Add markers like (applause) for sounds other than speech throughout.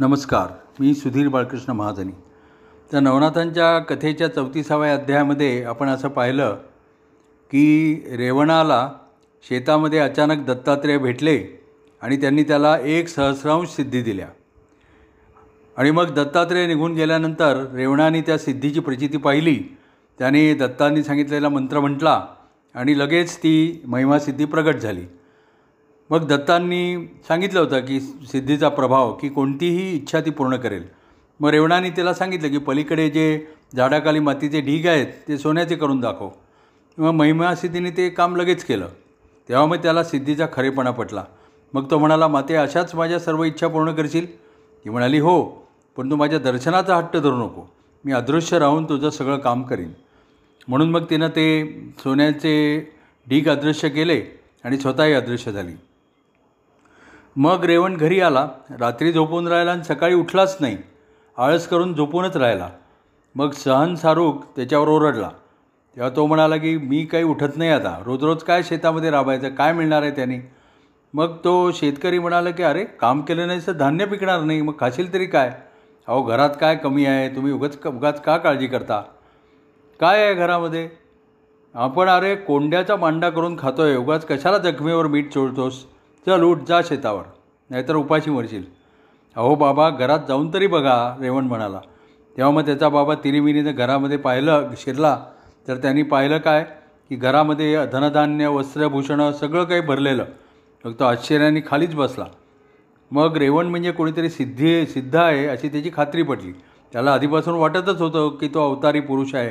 नमस्कार मी सुधीर बाळकृष्ण महाजनी. त्या नवनाथांच्या कथेच्या चौतीसाव्या अध्यायामध्ये आपण असं पाहिलं की रेवणाला शेतामध्ये अचानक दत्तात्रेय भेटले आणि त्यांनी त्याला एक सहस्रांश सिद्धी दिल्या. आणि मग दत्तात्रेय निघून गेल्यानंतर रेवणाने त्या सिद्धीची प्रचिती पाहिली. त्याने दत्तांनी सांगितलेला मंत्र म्हटला आणि लगेच ती महिमासिद्धी प्रगट झाली. मग दत्तांनी सांगितलं होतं की सिद्धीचा प्रभाव की कोणतीही इच्छा ती पूर्ण करेल. मग रेवणाने त्याला सांगितलं की पलीकडे जे झाडाखाली मातीचे ढीग आहेत ते सोन्याचे करून दाखव. मग महिमासिद्धीने ते काम लगेच केलं. तेव्हा मग त्याला सिद्धीचा खरेपणा पटला. मग तो म्हणाला माते अशाच माझ्या सर्व इच्छा पूर्ण करशील? ती म्हणाली हो पण तू माझ्या दर्शनाचा हट्ट धरू नको. मी अदृश्य राहून तुझं सगळं काम करीन. म्हणून मग तिनं ते सोन्याचे ढीग अदृश्य केले आणि स्वतःही अदृश्य झाली. मग रेवण घरी आला. रात्री झोपून राहिला आणि सकाळी उठलाच नाही. आळस करून झोपूनच राहिला. मग सहन सारूक त्याच्यावर ओरडला. तेव्हा तो म्हणाला की मी काही उठत नाही आता. रोज रोज काय शेतामध्ये राबायचं? काय मिळणार आहे त्याने? मग तो शेतकरी म्हणाला की अरे काम केलं नाही तर धान्य पिकणार नाही. मग खाशील तरी काय? अहो घरात काय कमी आहे? तुम्ही उगाच उगाच का काळजी करता? काय आहे घरामध्ये? आपण अरे कोंड्याचा मांडा करून खातो आहे उगाच कशाला जखमेवर मीठ चोळतोस? चल उठ जा शेतावर. नाहीतर उपाशी मरशील. अहो बाबा घरात जाऊन तरी बघा रेवण म्हणाला. तेव्हा मग त्याचा बाबा तिरीमिरीनं घरामध्ये पाहिलं शिरला. तर त्यांनी पाहिलं काय? की घरामध्ये धनधान्य वस्त्रभूषणं सगळं काही भरलेलं. फक्त आश्चर्याने खालीच बसला. मग रेवण म्हणजे कोणीतरी सिद्धी सिद्ध आहे अशी त्याची खात्री पटली. त्याला आधीपासून वाटतच होतं की तो अवतारी पुरुष आहे.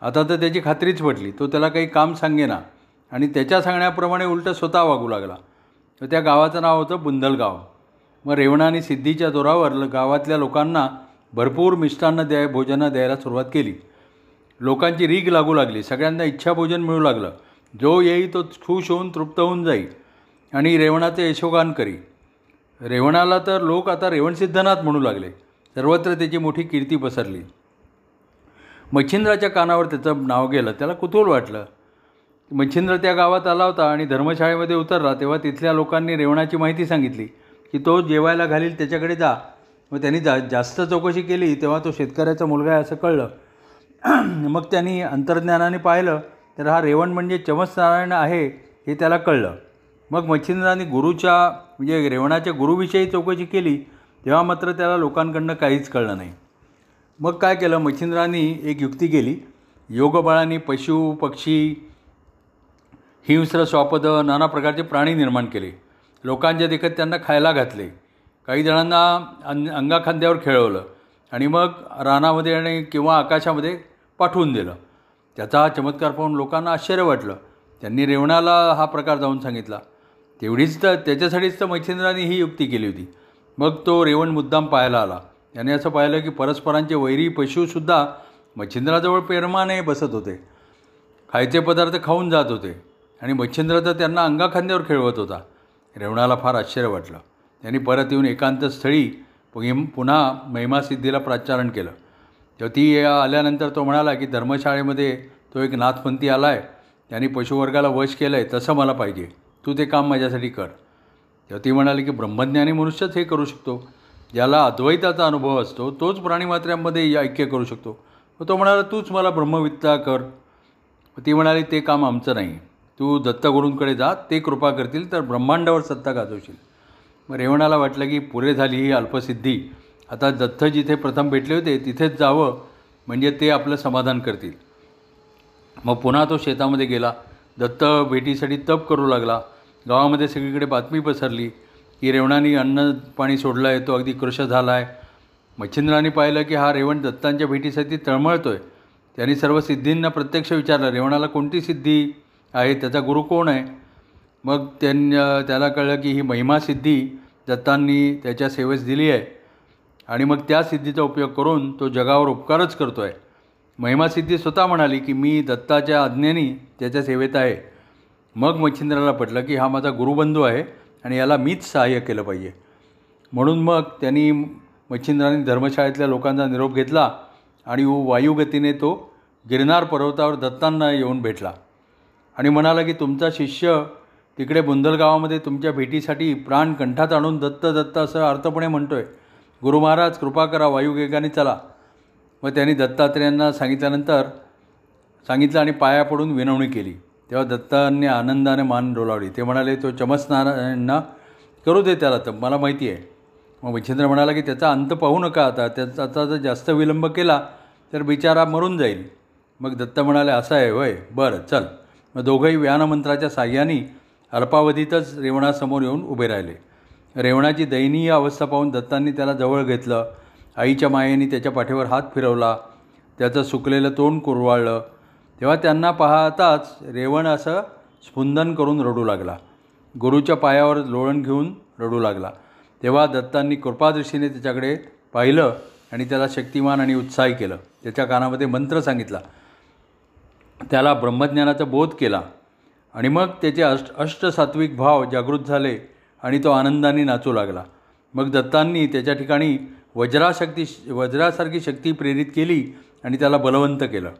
आता तर त्याची खात्रीच पटली. तो त्याला काही काम सांगेना. आणि त्याच्या सांगण्याप्रमाणे उलटं स्वतः वागू लागला. तर त्या गावाचं नाव होतं बुंदलगाव. मग रेवणाने सिद्धीच्या जोरावर गावातल्या लोकांना भरपूर मिष्टान्न द्याय भोजनं द्यायला सुरुवात केली. लोकांची रीग लागू लागली. सगळ्यांना इच्छा भोजन मिळू लागलं. जो येई तो खुश होऊन तृप्त होऊन जाई आणि रेवणाचे यशोगान करी. रेवणाला तर लोक आता रेवणसिद्धनाथ म्हणू लागले. सर्वत्र त्याची मोठी कीर्ती पसरली. मच्छिंद्राच्या कानावर त्याचं नाव गेलं. त्याला कुतूहल वाटलं. मच्छिंद्र त्या गावात आला होता आणि धर्मशाळेमध्ये उतरला तेव्हा तिथल्या लोकांनी रेवणाची माहिती सांगितली की तो जेवायला घालील त्याच्याकडे जा. मग त्यांनी जा जास्त चौकशी केली तेव्हा तो शेतकऱ्याचा मुलगा आहे असं कळलं. (clears throat) मग त्यांनी अंतर्ज्ञानाने पाहिलं तर हा रेवण म्हणजे चमत्नारायण आहे हे त्याला कळलं. मग मच्छिंद्राने गुरुच्या म्हणजे रेवणाच्या गुरुविषयी चौकशी केली तेव्हा मात्र त्याला लोकांकडनं काहीच कळलं नाही. मग काय केलं मच्छिंद्रांनी एक युक्ती केली. योगबळाने पशु पक्षी हिंस्र स्वापद नाना प्रकारचे प्राणी निर्माण केले. लोकांच्या देखत त्यांना खायला घातले. काही जणांना अं अंगाखांद्यावर खेळवलं आणि मग रानामध्ये आणि किंवा आकाशामध्ये पाठवून दिलं. त्याचा हा चमत्कार पाहून लोकांना आश्चर्य वाटलं. त्यांनी रेवणाला हा प्रकार जाऊन सांगितला. तेवढीच तर त्याच्यासाठीच तर मैथिंद्राने ही युक्ती केली होती. मग तो रेवण मुद्दाम पाहायला आला. त्याने असं पाहिलं की परस्परांचे वैरी पशुसुद्धा मच्छिंद्राजवळ पेरमाने बसत होते. खायचे पदार्थ खाऊन जात होते. आणि मच्छिंद्र तर त्यांना अंगाखांद्यावर खेळवत होता. रेवणाला फार आश्चर्य वाटलं. त्यांनी परत येऊन एकांत स्थळी पुन्हा महिमासिद्धीला प्राचारण केलं. तेव्हा ती आल्यानंतर तो म्हणाला की धर्मशाळेमध्ये तो एक नाथपंथी आला आहे त्यांनी पशुवर्गाला वश केलं आहे तसं मला पाहिजे. तू ते काम माझ्यासाठी कर. तेव्हा ती म्हणाली की ब्रह्मज्ञानी मनुष्यच हे करू शकतो. ज्याला अद्वैताचा अनुभव असतो तोच प्राणीमात्र्यांमध्ये ऐक्य करू शकतो. मग तो म्हणाला तूच मला ब्रह्मविद्या कर. ती म्हणाली ते काम आमचं नाही. तू दत्तगुरूंकडे जा ते कृपा करतील तर ब्रह्मांडावर सत्ता गाजवशील. मग रेवणाला वाटलं की पुरे झाली ही अल्पसिद्धी. आता दत्त जिथे प्रथम भेटले होते तिथेच जावं म्हणजे ते आपलं समाधान करतील. मग पुन्हा तो शेतामध्ये गेला. दत्त भेटीसाठी तप करू लागला. गावामध्ये सगळीकडे बातमी पसरली की रेवणाने अन्न पाणी सोडलं आहे तो अगदी कृश झाला आहे मच्छिंद्राने पाहिलं की हा रेवण दत्तांच्या भेटीसाठी तळमळतो आहे त्यांनी सर्व सिद्धींना प्रत्यक्ष विचारलं रेवणाला कोणती सिद्धी आहे त्याचा गुरु कोण आहे? मग त्यां त्याला कळलं की ही महिमा सिद्धी दत्तांनी त्याच्या सेवेस दिली आहे. आणि मग त्या सिद्धीचा उपयोग करून तो जगावर उपकारच करतो आहे महिमासिद्धी स्वतः म्हणाली की मी दत्ताच्या आज्ञेनी त्याच्या सेवेत आहे. मग मच्छिंद्राला पटलं की हा माझा गुरुबंधू आहे आणि याला मीच सहाय्य केलं पाहिजे. म्हणून मग त्यांनी मच्छिंद्राने धर्मशाळेतल्या लोकांचा निरोप घेतला आणि वायुगतीने तो गिरनार पर्वतावर दत्तांना येऊन भेटला. आणि म्हणाला की तुमचा शिष्य तिकडे बुंदलगावामध्ये तुमच्या भेटीसाठी प्राण कंठात आणून दत्त दत्त असं अर्थपणे म्हणतो आहे गुरु महाराज कृपा करा वायुवेगाने चला. मग त्यांनी दत्तात्रेयांना सांगितल्यानंतर सांगितलं आणि पाया पडून विनवणी केली. तेव्हा दत्तांनी आनंदाने मान डोलावली. ते म्हणाले तो चमसनारायणना करू दे त्याला तर मला माहिती आहे. मग विचेंद्र म्हणाला की त्याचा अंत पाहू नका आता. त्याचा आता जर जास्त विलंब केला तर बिचारा मरून जाईल. मग दत्त म्हणाले असं आहे होय. बरं चल. मग दोघंही व्यानमंत्राच्या साह्याने अल्पावधीतच रेवणासमोर येऊन उभे राहिले. रेवणाची दयनीय अवस्था पाहून दत्तांनी त्याला जवळ घेतलं. आईच्या मायेने त्याच्या पाठीवर हात फिरवला. त्याचं सुकलेलं तोंड कुरवाळलं. तेव्हा त्यांना पाहताच रेवण असं स्फुंदन करून रडू लागला. गुरुच्या पायावर लोळण घेऊन रडू लागला. तेव्हा दत्तांनी कृपादृष्टीने त्याच्याकडे पाहिलं आणि त्याला शक्तिमान आणि उत्साही केलं. त्याच्या कानामध्ये मंत्र सांगितला. त्याला ब्रह्मज्ञानाचा बोध केला आणि मग त्याचे अष्ट अष्टसात्विक भाव जागृत झाले आणि तो आनंदाने नाचू लागला. मग दत्तांनी त्याच्या ठिकाणी वज्राशक्ती वज्रासारखी शक्ती प्रेरित केली आणि त्याला बलवंत केलं.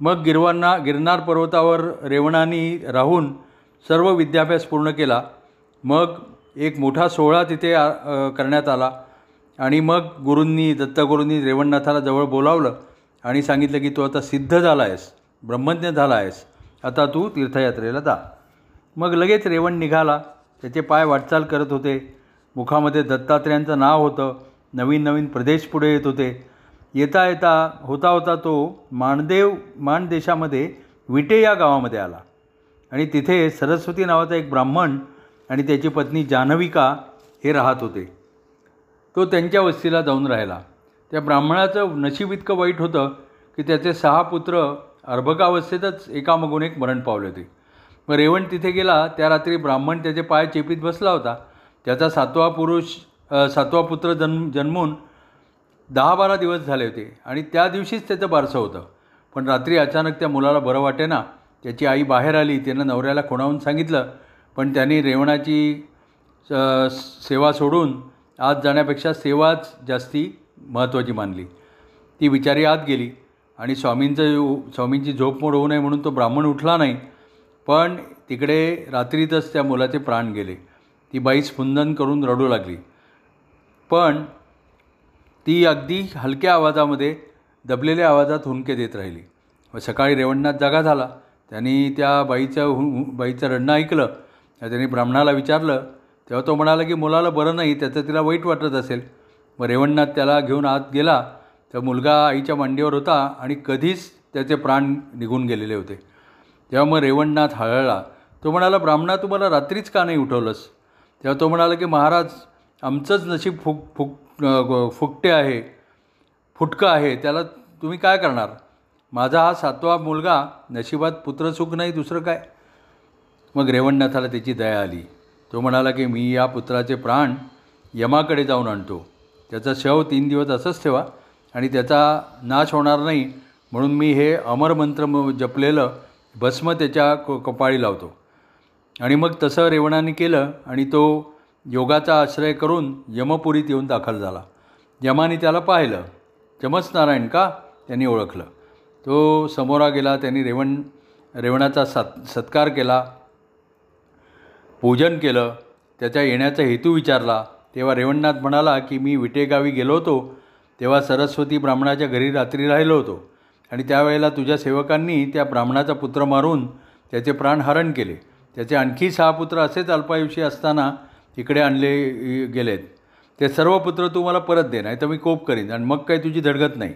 मग गिरवांना गिरनार पर्वतावर रेवणानी राहून सर्व विद्याभ्यास पूर्ण केला. मग एक मोठा सोहळा तिथे करण्यात आला आणि मग गुरूंनी दत्तगुरूंनी रेवणनाथाला जवळ बोलावलं आणि सांगितलं की तू आता सिद्ध झाला आहेस ब्रह्मज्ञ झाला आहेस आता तू तीर्थयात्रेला जा. मग लगेच रेवण निघाला. त्याचे पाय वाटचाल करत होते. मुखामध्ये दत्तात्रेयांचं नाव होतं. नवीन नवीन प्रदेश पुढे येत होते. येता येता होता होता तो माणदेव माणदेशामध्ये विटे या गावामध्ये आला. आणि तिथे सरस्वती नावाचा एक ब्राह्मण आणि त्याची पत्नी जान्हविका हे राहत होते. तो त्यांच्या वस्तीला जाऊन राहिला. त्या ब्राह्मणाचं नशीब इतकं वाईट होतं की त्याचे सहा पुत्र अर्भकावस्थेतच एकामागून एक मरण पावले होते. मग रेवण तिथे गेला त्या रात्री ब्राह्मण त्याचे पाय चेपीत बसला होता. त्याचा सातवा पुरुष सातवा पुत्र जन्म जन्मून दहा बारा दिवस झाले होते आणि त्या दिवशीच त्याचं बारसं होतं. पण रात्री अचानक त्या मुलाला बरं वाटेना त्याची आई बाहेर आली त्यानं नवऱ्याला खुणावून सांगितलं. पण त्यांनी रेवणाची सेवा सोडून आत जाण्यापेक्षा सेवाच जास्ती महत्त्वाची मानली. ती विचारी आत गेली. आणि स्वामींचं स्वामींची झोपमोड होऊ नये म्हणून तो ब्राह्मण उठला नाही. पण तिकडे रात्रीतच त्या मुलाचे प्राण गेले. ती बाई स्फुंदन करून रडू लागली. पण ती अगदी हलक्या आवाजामध्ये दबलेल्या आवाजात हुंके देत राहिली. व सकाळी रेवणनाथ जागा झाला. त्यांनी त्या बाईचं हु बाईचं रडणं ऐकलं. त्यांनी ब्राह्मणाला विचारलं. तेव्हा तो म्हणाला की मुलाला बरं नाही त्याचं तिला वाईट वाटत असेल. मग रेवणनाथ त्याला घेऊन आत गेला. तर मुलगा आईच्या मांडीवर होता आणि कधीच त्याचे प्राण निघून गेलेले होते. तेव्हा मग रेवणनाथ हळहळला. तो म्हणाला ब्राह्मणा तुम्हाला रात्रीच का नाही उठवलंस? तेव्हा तो म्हणाला की महाराज आमचंच नशीब फुक फुक फुकटे आहे फुटकं आहे त्याला तुम्ही काय करणार? माझा हा सातवा मुलगा नशिबात पुत्रसुख नाही दुसरं काय? मग रेवणनाथाला त्याची दया आली. तो म्हणाला की मी या पुत्राचे प्राण यमाकडे जाऊन आणतो. त्याचा शव तीन दिवस असंच ठेवा. आणि त्याचा नाश होणार नाही म्हणून मी हे अमरमंत्र जपलेलं भस्म त्याच्या क कपाळी लावतो. आणि मग तसं रेवणाने केलं आणि तो योगाचा आश्रय करून यमपुरीत येऊन दाखल झाला. यमाने त्याला पाहिलं. यमच नारायण का? त्यांनी ओळखलं. तो समोरा गेला त्यांनी रेवण रेवणाचा सत् सत्कार केला पूजन केलं त्याच्या येण्याचा हेतू विचारला. तेव्हा रेवणनाथ म्हणाला की मी विटेगावी गेलो होतो तेव्हा सरस्वती ब्राह्मणाच्या घरी रात्री राहिलो होतो. आणि त्यावेळेला तुझ्या सेवकांनी त्या ब्राह्मणाचा पुत्र मारून त्याचे प्राण हरण केले. त्याचे आणखी सहा पुत्र असेच अल्पायुषी असताना इकडे आणले गेलेत. ते सर्व पुत्र तू मला परत दे नाही तर मी कोप करीन आणि मग काही तुझी धडगत नाही.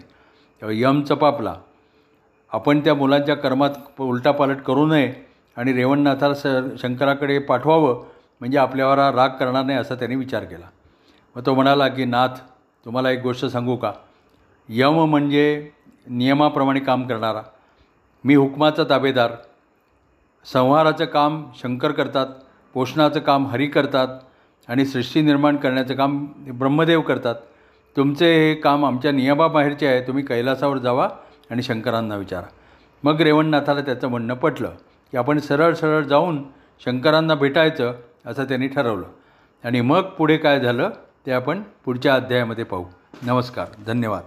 तेव्हा यम चपापला. आपण त्या मुलांच्या कर्मात उलटापालट करू नये आणि रेवणनाथाला स शंकराकडे पाठवावं म्हणजे आपल्यावर राग करणार नाही असा त्याने विचार केला. मग तो म्हणाला की नाथ तुम्हाला एक गोष्ट सांगू का? यम म्हणजे नियमाप्रमाणे काम करणारा. मी हुकमाचा ताबेदार. संहाराचं काम शंकर करतात पोषणाचं काम हरी करतात आणि सृष्टी निर्माण करण्याचं काम ब्रह्मदेव करतात. तुमचे हे काम आमच्या नियमाबाहेरचे आहे तुम्ही कैलासावर जावा आणि शंकरांना विचारा. मग रेवणनाथाला त्याचं म्हणणं पटलं की आपण सरळ सरळ जाऊन शंकरांना भेटायचं असं त्यांनी ठरवलं. आणि मग पुढे काय झालं? ते आपण पुढच्या अध्यायामध्ये पाहू. नमस्कार. धन्यवाद.